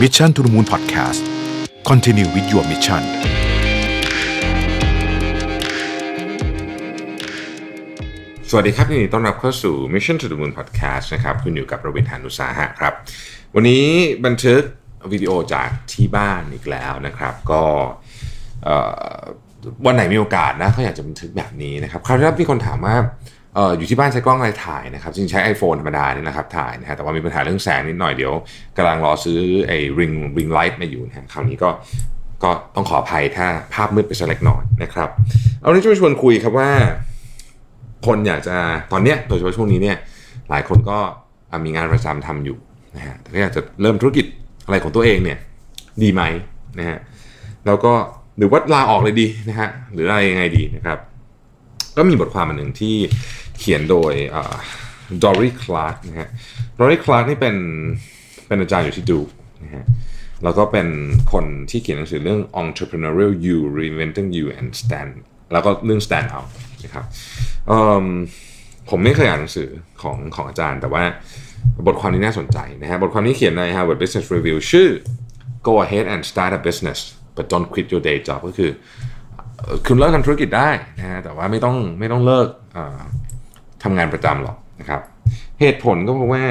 Mission to the Moon Podcast Continue with your mission สวัสดีครับยินดีต้อนรับเข้าสู่ Mission to the Moon Podcast นะครับ คุณอยู่กับประวินหานุสาหะครับ วันนี้บันทึกวิดีโอจากที่บ้านอีกแล้วนะครับ ก็วันไหนมีโอกาสนะเขาอยากจะบันทึกแบบนี้นะครับ คราวที่แล้มีคนถามว่า อออยู่ที่บ้านใช้กล้องอะไรถ่ายนะครับจริงใช้ iPhone ธรรมดานี่นะครับถ่ายนะฮะแต่ว่ามีปัญหาเรื่องแสงนิดหน่อยเดี๋ยวกำลังรอซื้อไอ้ ring ring light มาอยู่นะคราวนี้ก็ก็ต้องขออภัยถ้าภาพมืดไปสักเล็กน้อยนะครับ เอานี้จะมาชวนคุยครับว่า คนอยากจะตอนเนี้ยโดยเฉพาะช่วงนี้เนี่ยหลายคนก็มีงานประจำทำอยู่นะฮะแต่ก็อยากจะเริ่มธุรกิจอะไรของตัวเองเนี่ยดีไหมนะฮะแล้วก็หรือว่าลาออกเลยดีนะฮะหรืออะไรยังไงดีนะครับ ก็มีบทความอันหนึ่งที่เขียนโดยดอรี่คลาร์กนะฮะดอรี่คลาร์กนี่เป็นเป็นอาจารย์อยู่ที่ Duke นะฮะแล้วก็เป็นคนที่เขียนหนังสือเรื่อง entrepreneurial you reinventing you and stand แล้วก็เรื่อง stand out นะครับผมไม่เคยอ่านหนังสือของของอาจารย์ แต่ว่าบทความนี้น่าสนใจนะฮะบทความนี้เขียนใน Harvard Business Review ชื่อ go ahead and start a business but don't quit your day job ก็คือ คุณเริ่มทำธุรกิจได้นะฮะแต่ว่าไม่ต้องไม่ต้องเลิกทำงานประจำหรอกนะครับ เหตุผลก็เพราะว่า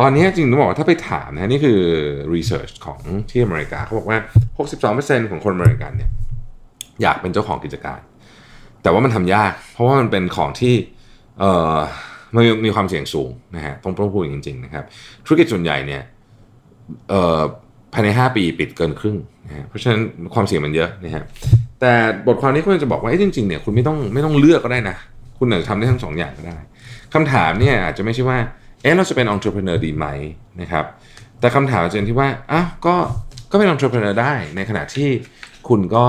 ตอนนี้จริงต้องบอกว่าถ้าไปถามนะนี่คือ research ของที่อเมริกาเขาบอกว่า 62%ของคนอเมริกันเนี่ยอยากเป็นเจ้าของกิจการ แต่ว่ามันทำยาก เพราะว่ามันเป็นของที่เอ่อมันมีความเสี่ยงสูงนะฮะต้องพูดจริงๆนะครับ ธุรกิจส่วนใหญ่เนี่ยเออภายใน 5 ปีปิดเกินครึ่งนะฮะเพราะฉะนั้นความเสี่ยงมันเยอะนะฮะ แต่บทความนี้ก็จะบอกว่าจริงๆเนี่ยคุณไม่ต้องไม่ต้องเลือกก็ได้นะ คุณอาจจะทำได้ทั้งสองอย่างก็ได้คำถามเนี่ยอาจจะไม่ใช่ว่าเอ๊ะเราจะเป็น entrepreneur ดีไหมนะครับแต่คำถามจะเป็นที่ว่าอ้าวก็ก็เป็น entrepreneur ได้ ในขณะที่คุณก็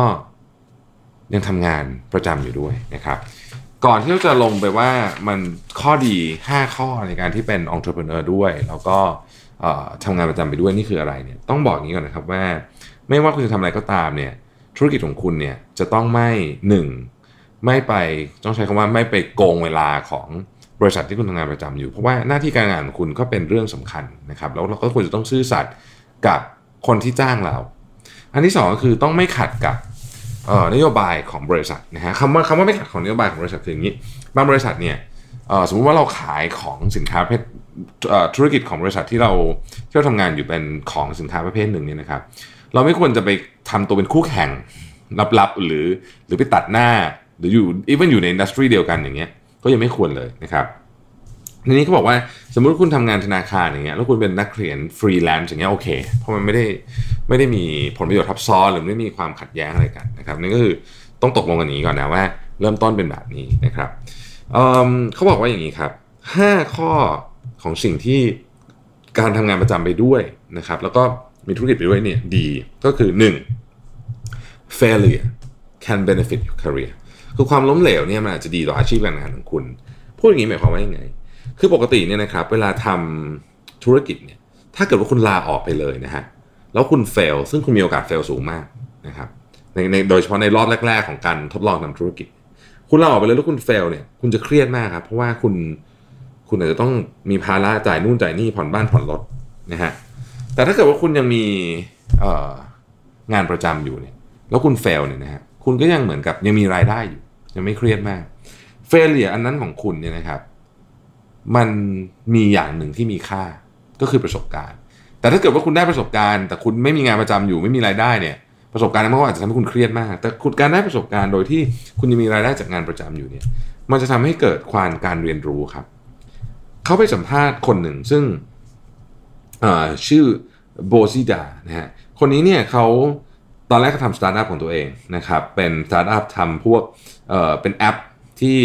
ยังทำงานประจำอยู่ด้วยนะครับ ก่อนที่เราจะลงไปว่ามันข้อดี 5 ข้อในการที่เป็น entrepreneur ด้วย แล้วก็ทำงานประจำไปด้วยนี่คืออะไรเนี่ยต้องบอกอย่างนี้ก่อนนะครับว่า ไม่ว่าคุณจะทำอะไรก็ตามเนี่ย ธุรกิจของคุณเนี่ยจะต้องไม่หนึ่งไม่ไปต้องใช้คำว่าไม่ไปโกงเวลาของบริษัทที่คุณทำงานประจำอยู่ เพราะว่าหน้าที่การงานของคุณก็เป็นเรื่องสำคัญนะครับ แล้วเราก็ควรจะต้องซื่อสัตย์กับคนที่จ้างเรา อันที่สองก็คือต้องไม่ขัดกับนโยบายของบริษัทนะฮะคำว่าคำว่าไม่ขัดของนโยบายของบริษัทคืออย่างนี้บางบริษัทเนี่ยสมมุติว่าเราขายของสินค้าประเภทธุรกิจของบริษัทที่เราที่เราทำงานอยู่เป็นของสินค้าประเภทหนึ่งเนี่ยนะครับ เราไม่ควรจะไปทำตัวเป็นคู่แข่งลับๆหรือหรือไปตัดหน้าหรืออยู่ even อยู่ใน industry เดียวกันอย่างเงี้ยก็ยังไม่ควรเลยนะครับทีนี้เขาบอกว่าสมมุติคุณทำงานธนาคารอย่างเงี้ยแล้วคุณเป็นนักเขียนฟรีแลนซ์อย่างเงี้ยโอเค เพราะมันไม่ได้ไม่ได้มีผลประโยชน์ทับซ้อนหรือไม่มีความขัดแย้งอะไรกันนะครับนี่ก็คือต้องตกลงกันนี้ก่อนนะว่า เริ่มต้นเป็นแบบนี้นะครับเเขาบอกว่าอย่างนี้ครับ 5 ข้อของสิ่งที่การทำงานประจำไปด้วยนะครับ แล้วก็ มีธุรกิจไปด้วยเนี่ยดีก็คือ 1. failure can benefit your career คือความล้มเหลวเนี่ยมันอาจจะดีต่ออาชีพการงานของคุณ พูดอย่างนี้หมายความว่ายังไง คือปกติเนี่ยนะครับเวลาทำธุรกิจเนี่ยถ้าเกิดว่าคุณลาออกไปเลยนะฮะแล้วคุณเฟลซึ่งคุณมีโอกาสเฟลสูงมากนะครับในในโดยเฉพาะในรอบแรก ๆ ของการทดลองทำธุรกิจ คุณลาออกไปเลยแล้วคุณเฟลเนี่ยคุณจะเครียดมากครับเพราะว่าคุณคุณอาจจะต้องมีภาระจ่ายนู่นจ่ายนี่ผ่อนบ้านผ่อนรถนะฮะ แต่ถ้าเกิดว่าคุณยังมีงานประจำอยู่เนี่ย แล้วคุณเฟลเนี่ยนะฮะคุณก็ยังเหมือนกับยังมีรายได้อยู่ ยังไม่เครียดมากเฟลเลียอันนั้นของคุณเนี่ยนะครับ มันมีอย่างหนึ่งที่มีค่าก็คือประสบการณ์ แต่ถ้าเกิดว่าคุณได้ประสบการณ์ แต่คุณไม่มีงานประจำอยู่ไม่มีรายได้เนี่ยประสบการณ์นั้นมันก็อาจจะทำให้คุณเครียดมาก แต่คุณการได้ประสบการณ์โดยที่คุณยังมีรายได้จากงานประจำอยู่เนี่ย มันจะทำให้เกิดความการเรียนรู้ครับ เขาไปสัมภาษณ์คนหนึ่งซึ่งชื่อ โบซิดานะฮะคนนี้เนี่ยเขาตอนแรกเขาทำสตาร์ทอัพของตัวเองนะครับเป็นสตาร์ทอัพทำพวกเอ่อเป็นแอปที่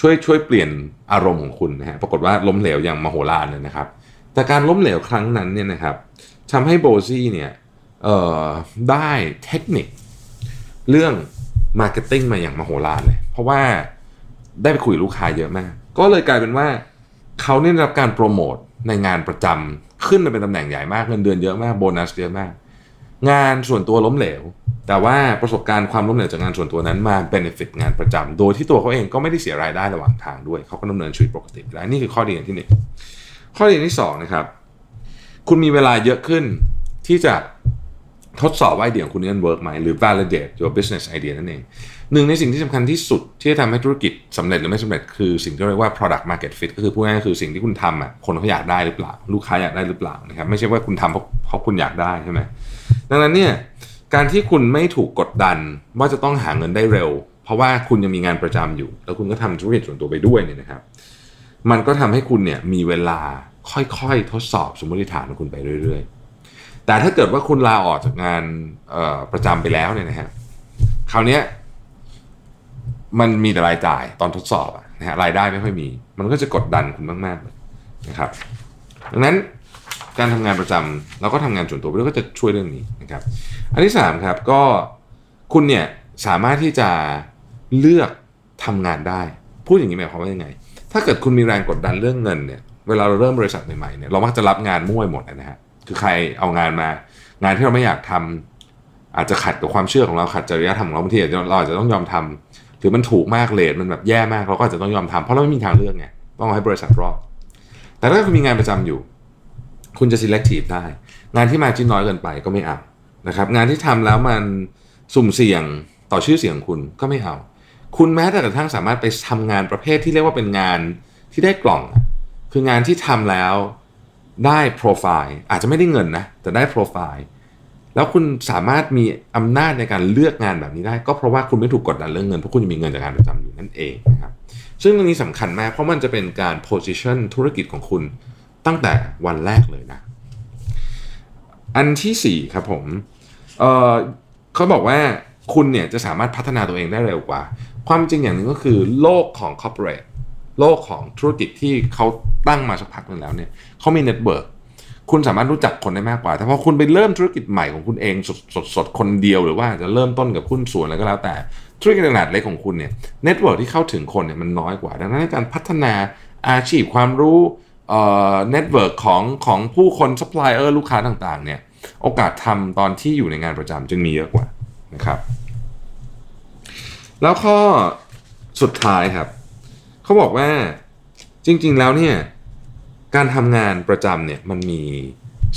ช่วยช่วยเปลี่ยนอารมณ์ของคุณนะฮะปรากฏว่าล้มเหลวอย่างมโหฬารเลยนะครับ แต่การล้มเหลวครั้งนั้นเนี่ยนะครับทำให้โบซี่เนี่ยเอ่อได้เทคนิค เรื่อง marketing มาอย่างมโหฬารเลย เพราะว่าได้ไปคุยลูกค้าเยอะมาก ก็เลยกลายเป็นว่าเขาเนี่ยได้รับการโปรโมท ในงานประจำขึ้นมาเป็นตำแหน่งใหญ่มากเงินเดือนเยอะมากโบนัสเยอะมาก งานส่วนตัวล้มเหลว แต่ว่าประสบการณ์ความล้มเหลวจากงานส่วนตัวนั้นมา benefit งานประจำโดยที่ตัวเขาเองก็ไม่ได้เสียรายได้ระหว่างทางด้วยเขาก็ดำเนินชีวิตปกติไปได้นี่คือข้อดีอย่างที่หนึ่งข้อดีที่สองนะครับ คุณมีเวลาเยอะขึ้นที่จะ ทดสอบว่าไอเดียของคุณนี่มัน work ไหมหรือ validate your business idea นั่นเองหนึ่งในสิ่งที่สำคัญที่สุดที่จะทำให้ธุรกิจสำเร็จหรือไม่สำเร็จคือสิ่งที่เรียกว่า product market fit ก็คือพูดง่ายๆคือสิ่งที่คุณทำอะคนเขาอยากได้หรือเปล่า ลูกค้าอยากได้หรือเปล่านะครับไม่ใช่ว่าคุณทำเพราะเพราะคุณอยากได้ใช่ไหมดังนั้นเนี่ยการที่คุณไม่ถูกกดดันว่าจะต้องหาเงินได้เร็ว เพราะว่าคุณยังมีงานประจำอยู่ แล้วคุณก็ทำธุรกิจส่วนตัวไปด้วยเนี่ยนะครับ มันก็ทำให้คุณเนี่ยมีเวลาค่อยๆทดสอบสมมติฐานของคุณไปเรื่อยๆ แต่ถ้าเกิดว่าคุณลาออกจากงานประจำไปแล้วเนี่ยนะฮะคราวนี้มันมีแต่รายจ่ายตอนทดสอบนะฮะรายได้ไม่ค่อยมี มันก็จะกดดันคุณมากๆนะครับดังนั้นการทำงานประจำแล้วก็ทำงานส่วนตัวไปด้วยก็จะช่วยเรื่องนี้นะครับอันที่3ครับก็คุณเนี่ยสามารถที่จะเลือกทำงานได้ พูดอย่างนี้หมายความว่ายังไง ถ้าเกิดคุณมีแรงกดดันเรื่องเงินเนี่ยเวลาเราเริ่มบริษัทใหม่ๆเนี่ยเรามักจะรับงานมั่วหมดนะฮะ คือใครเอางานมา งานที่เราไม่อยากทำอาจจะขัดกับความเชื่อของเราขัดจริยธรรมของเราบางทีเราอาจจะต้องยอมทำหรือมันถูกมากเลทมันแบบแย่มากเราก็อาจจะต้องยอมทำเพราะเราไม่มีทางเลือกไงต้องให้บริษัทรอดแต่ถ้าคุณมีงานประจำอยู่ คุณจะ selective ได้ งานที่มาจิ้นน้อยเกินไปก็ไม่เอานะครับ งานที่ทำแล้วมันสุ่มเสี่ยงต่อชื่อเสียงคุณก็ไม่เอา คุณแม้แต่กระทั่งสามารถไปทำงานประเภทที่เรียกว่าเป็นงานที่ได้กล่อง คืองานที่ทำแล้ว ได้โปรไฟล์อาจจะไม่ได้เงินนะแต่ได้โปรไฟล์แล้วคุณสามารถมีอำนาจในการเลือกงานแบบนี้ได้ ก็เพราะว่าคุณไม่ถูกกดดันเรื่องเงินเพราะคุณมีเงินจากงานประจำอยู่นั่นเองนะครับซึ่งเรื่องนี้สำคัญมากเพราะมันจะเป็นการ position ธุรกิจของคุณตั้งแต่วันแรกเลยนะ อันที่4ครับผมเขาบอกว่าคุณเนี่ยจะสามารถพัฒนาตัวเองได้เร็วกว่า ความจริงอย่างหนึ่งก็คือโลกของ corporate โลกของธุรกิจที่เขาตั้งมาสักพักนึงแล้วเนี่ยเขามี network คุณสามารถรู้จักคนได้มากกว่า แต่พอคุณไปเริ่มธุรกิจใหม่ของคุณเองสดสดสดคนเดียวหรือว่าจะเริ่มต้นกับหุ้นส่วนอะไรก็แล้วแต่ธุรกิจขนาดเล็กของคุณเนี่ย network ที่เข้าถึงคนเนี่ยมันน้อยกว่า ดังนั้นการพัฒนาอาชีพความรู้เอ่อ network ของของผู้คนซัพพลายเออร์ลูกค้าต่างๆเนี่ยโอกาสทำตอนที่อยู่ในงานประจำจึงมีเยอะกว่านะครับ แล้วข้อสุดท้ายครับ เขาบอกว่าจริง ๆ แล้วเนี่ยการทำงานประจำเนี่ยมันมี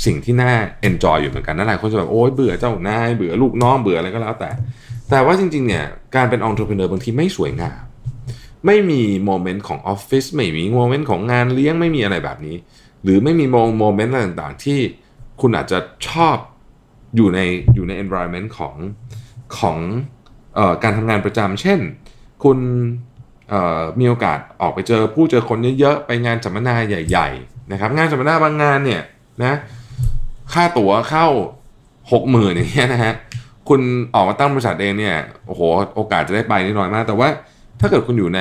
สิ่งที่น่า enjoy อยู่เหมือนกันนั่นหลายคนจะแบบโอ้ยเบื่อเจ้านายเบื่อลูกน้องเบื่ออะไรก็แล้วแต่ แต่ว่าจริงๆเนี่ยการเป็นองค์ประกอบบางทีไม่สวยงาม ไม่มีโมเมนต์ของออฟฟิศไม่มีโมเมนต์ของงานเลี้ยงไม่มีอะไรแบบนี้ หรือไม่มีโมเมนต์อะไรต่างๆ ที่คุณอาจจะชอบอยู่ในอยู่ใน environment ของของออการทำงานประจำเช่น คุณ มีโอกาสออกไปเจอผู้เจอคนเยอะๆไปงานสัมมนาใหญ่ ๆ นะครับ งานสัมมนาบางงานเนี่ยนะค่าตั๋วเข้าหกหมื่นอย่างเงี้ยนะฮะคุณออกมาตั้งบริษัทเองเนี่ยโอ้โหโอกาสจะได้ไปนี่น้อยมาก แต่ว่าถ้าเกิดคุณอยู่ใน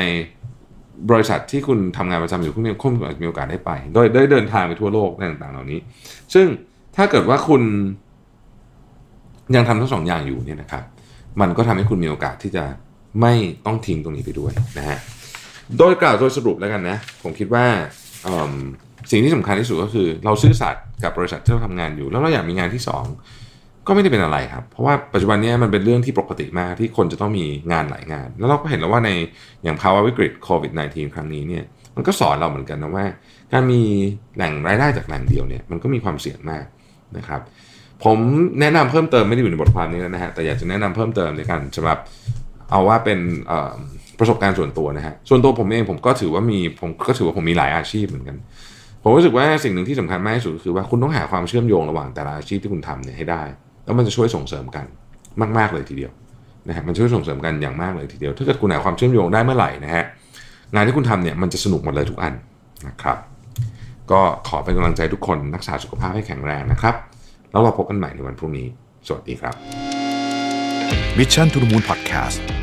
บริษัทที่คุณทำงานประจำอยู่คุณมีคุณมีโอกาสได้ไป โดยได้เดินทางไปทั่วโลกต่าง ๆ เหล่านี้ ซึ่งถ้าเกิดว่าคุณยังทำทั้งสองอย่างอยู่เนี่ยนะครับ มันก็ทำให้คุณมีโอกาสที่จะ ไม่ต้องทิ้งตรงนี้ไปด้วยนะฮะโดยกล่าวโดยสรุปแล้วกันนะ ผมคิดว่าสิ่งที่สำคัญที่สุดก็คือ เราซื่อสัตย์กับบริษัทที่เราทำงานอยู่ แล้วเราอยากมีงานที่ 2 ก็ไม่ได้เป็นอะไรครับ เพราะว่าปัจจุบันนี้มันเป็นเรื่องที่ปกติมากที่คนจะต้องมีงานหลายงาน แล้วเราก็เห็นแล้วว่าในอย่างภาวะวิกฤตโควิด -19 ครั้งนี้เนี่ยมันก็สอนเราเหมือนกันนะว่า การมีแหล่งรายได้จากแหล่งเดียวเนี่ยมันก็มีความเสี่ยงมากนะครับผมแนะนำเพิ่มเติมไม่ได้อยู่ในบทความนี้แล้วนะฮะแต่อยากจะแนะนำเพิ่มเติมในการสำหรับ เอาว่าเป็นประสบการณ์ส่วนตัวนะฮะส่วนตัวผมเองผมก็ถือว่ามีผมก็ถือว่าผมมีหลายอาชีพเหมือนกัน ผมรู้สึกว่าสิ่งหนึ่งที่สำคัญมากที่สุดคือว่าคุณต้องหาความเชื่อมโยงระหว่างแต่ละอาชีพที่คุณทำเนี่ยให้ได้ แล้วมันจะช่วยส่งเสริมกันมาก ๆเลยทีเดียวนะฮะมันช่วยส่งเสริมกันอย่างมากเลยทีเดียว ถ้าเกิดคุณหาความเชื่อมโยงได้เมื่อไหร่นะฮะงานที่คุณทำเนี่ยมันจะสนุกหมดเลยทุกอันนะครับ ก็ขอเป็นกำลังใจทุกคนรักษาสุขภาพให้แข็งแรงนะครับ แล้วเราพบกันใหม่ในวันพรุ่งนี้ สวัสดีครับ Mission to the Moon Podcast